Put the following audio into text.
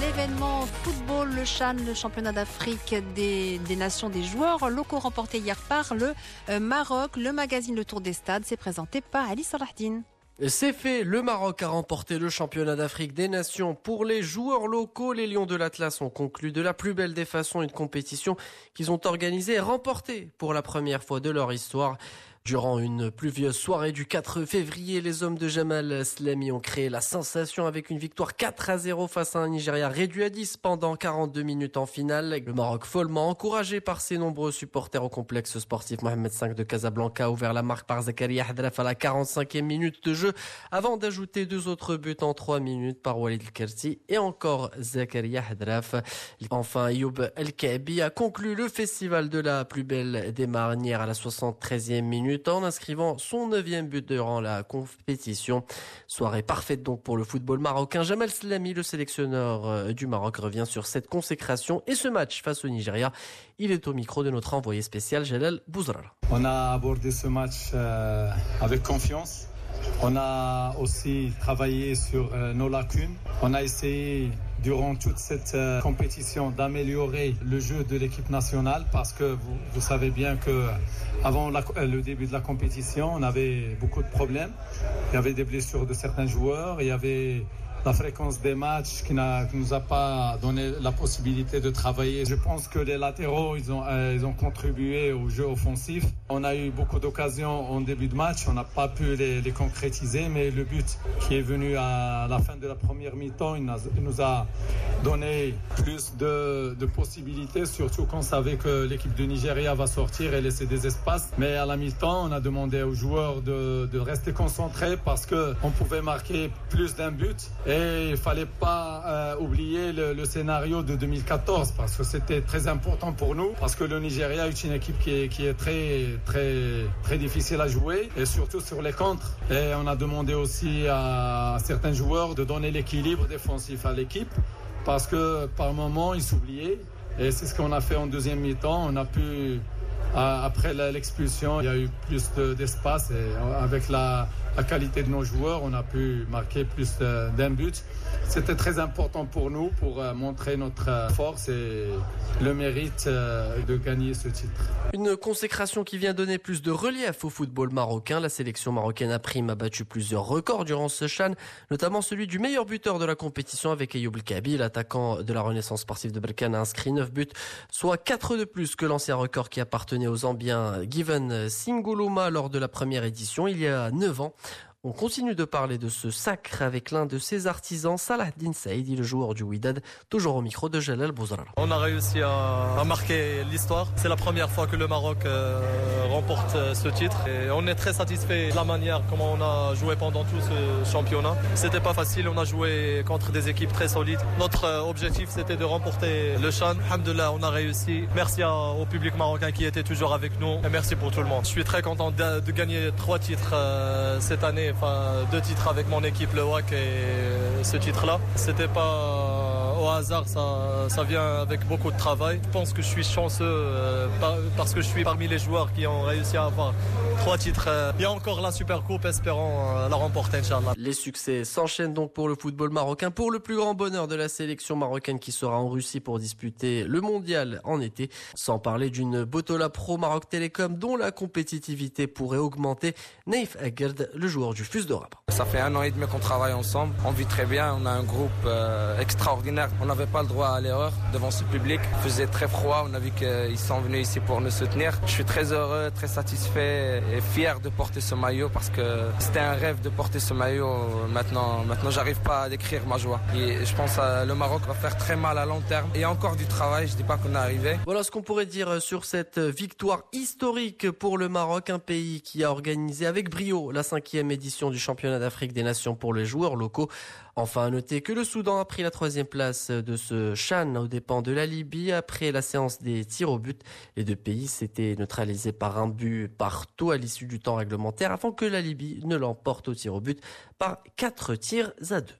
l'événement football, le Chan, le championnat d'Afrique des, nations des joueurs locaux remporté hier par le euh, Maroc. Le magazine Le Tour des Stades s'est présenté par Ali Salahdine. C'est fait, le Maroc a remporté le championnat d'Afrique des Nations pour les joueurs locaux. Les Lions de l'Atlas ont conclu de la plus belle des façons une compétition qu'ils ont organisée et remportée pour la première fois de leur histoire. Durant une pluvieuse soirée du 4 février, les hommes de Jamal Slami ont créé la sensation avec une victoire 4 à 0 face à un Nigeria réduit à 10 pendant 42 minutes en finale. Le Maroc follement encouragé par ses nombreux supporters au complexe sportif Mohamed V de Casablanca a ouvert la marque par Zakaria Hadraf à la 45e minute de jeu avant d'ajouter deux autres buts en 3 minutes par Walid Kerti et encore Zakaria Hadraf. Enfin, Youb El-Kabi a conclu le festival de la plus belle des marnières à la 73e minute en inscrivant son neuvième but durant la compétition. Soirée parfaite donc pour le football marocain. Jamal Slami, le sélectionneur euh, du Maroc, revient sur cette consécration et ce match face au Nigeria. Il est au micro de notre envoyé spécial Jalal Bouzrar. On a abordé ce match euh, avec confiance. On a aussi travaillé sur euh, nos lacunes. On a essayé durant toute cette euh, compétition d'améliorer le jeu de l'équipe nationale parce que vous, savez bien que avant le début de la compétition, on avait beaucoup de problèmes. Il y avait des blessures de certains joueurs, il y avait la fréquence des matchs qui ne nous a pas donné la possibilité de travailler. Je pense que les latéraux, ils ont, euh, ils ont contribué au jeu offensif. On a eu beaucoup d'occasions en début de match, on n'a pas pu les, concrétiser, mais le but qui est venu à la fin de la première mi-temps, il, nous a donné plus de, possibilités, surtout qu'on savait que l'équipe de Nigeria va sortir et laisser des espaces. Mais à la mi-temps, on a demandé aux joueurs de, rester concentrés parce qu'on pouvait marquer plus d'un but. Il fallait pas euh, oublier le, scénario de 2014 parce que c'était très important pour nous parce que le Nigeria est une équipe qui est, très très difficile à jouer et surtout sur les contres. Et on a demandé aussi à certains joueurs de donner l'équilibre défensif à l'équipe parce que par moment ils s'oubliaient et c'est ce qu'on a fait en deuxième mi-temps. On a pu après l'expulsion, il y a eu plus d'espace et avec la, qualité de nos joueurs, on a pu marquer plus d'un but. C'était très important pour nous pour euh, montrer notre euh, force et le mérite euh, de gagner ce titre. Une consécration qui vient donner plus de relief au football marocain. La sélection marocaine à prime a battu plusieurs records durant ce chan, notamment celui du meilleur buteur de la compétition avec Ayoub Kabi. L'attaquant de la Renaissance sportive de Berkane a inscrit 9 buts, soit 4 de plus que l'ancien record qui appartenait aux Zambiens Given Singuluma lors de la première édition il y a 9 ans. On continue de parler de ce sacre avec l'un de ses artisans, Salahdin Saïdi, le joueur du Widad, toujours au micro de Jalal Bouzrar. On a réussi à, marquer l'histoire. C'est la première fois que le Maroc euh, remporte euh, ce titre. On est très satisfait de la manière comment on a joué pendant tout ce championnat. C'était pas facile, on a joué contre des équipes très solides. Notre euh, objectif c'était de remporter le Chan. Alhamdulillah, on a réussi. Merci au public marocain qui était toujours avec nous. Merci pour tout le monde. Je suis très content de, gagner trois titres cette année enfin deux titres avec mon équipe le WAC et ce titre-là. C'était pas au hasard, ça, vient avec beaucoup de travail. Je pense que je suis chanceux euh, parce que je suis parmi les joueurs qui ont réussi à avoir trois titres. Il y a encore la Super Coupe, espérons euh, la remporter, Inch'Allah. Les succès s'enchaînent donc pour le football marocain, pour le plus grand bonheur de la sélection marocaine qui sera en Russie pour disputer le mondial en été, sans parler d'une Botola Pro Maroc Télécom dont la compétitivité pourrait augmenter. Naif Agerd, le joueur du ça fait un an et demi qu'on travaille ensemble. On vit très bien. On a un groupe euh, extraordinaire. On n'avait pas le droit à l'erreur devant ce public. Il faisait très froid. On a vu qu'ils sont venus ici pour nous soutenir. Je suis très heureux, très satisfait et fier de porter ce maillot parce que c'était un rêve de porter ce maillot. Maintenant, maintenant, j'arrive pas à décrire ma joie. Et je pense que le Maroc va faire très mal à long terme. Et encore du travail. Je dis pas qu'on est arrivé. Voilà ce qu'on pourrait dire sur cette victoire historique pour le Maroc, un pays qui a organisé avec brio la cinquième édition du championnat d'Afrique des Nations pour les joueurs locaux. Enfin, à noter que le Soudan a pris la troisième place de ce Chan aux dépens de la Libye après la séance des tirs au but. Les deux pays s'étaient neutralisés par un but partout à l'issue du temps réglementaire avant que la Libye ne l'emporte au tir au but par quatre tirs à deux.